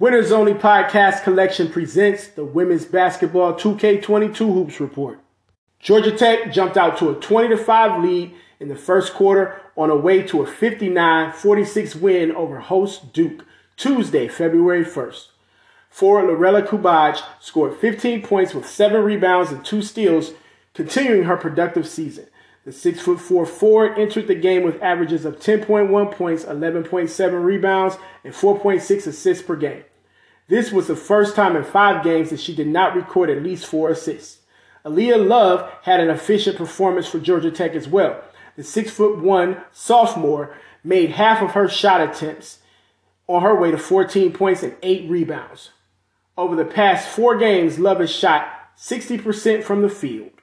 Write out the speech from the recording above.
Winners Only Podcast Collection presents the Women's Basketball 2K22 Hoops Report. Georgia Tech jumped out to a 20 5 lead in the first quarter on a way to a 59 46 win over host Duke Tuesday, February 1st. Forward Lorela Cubaj scored 15 points with 7 rebounds and 2 steals, continuing her productive season. The 6'4 forward entered the game with averages of 10.1 points, 11.7 rebounds, and 4.6 assists per game. This was the first time in five games that she did not record at least four assists. Eylia Love had an efficient performance for Georgia Tech as well. The six foot one sophomore made half of her shot attempts on her way to 14 points and eight rebounds. Over the past four games, Love has shot 60% from the field.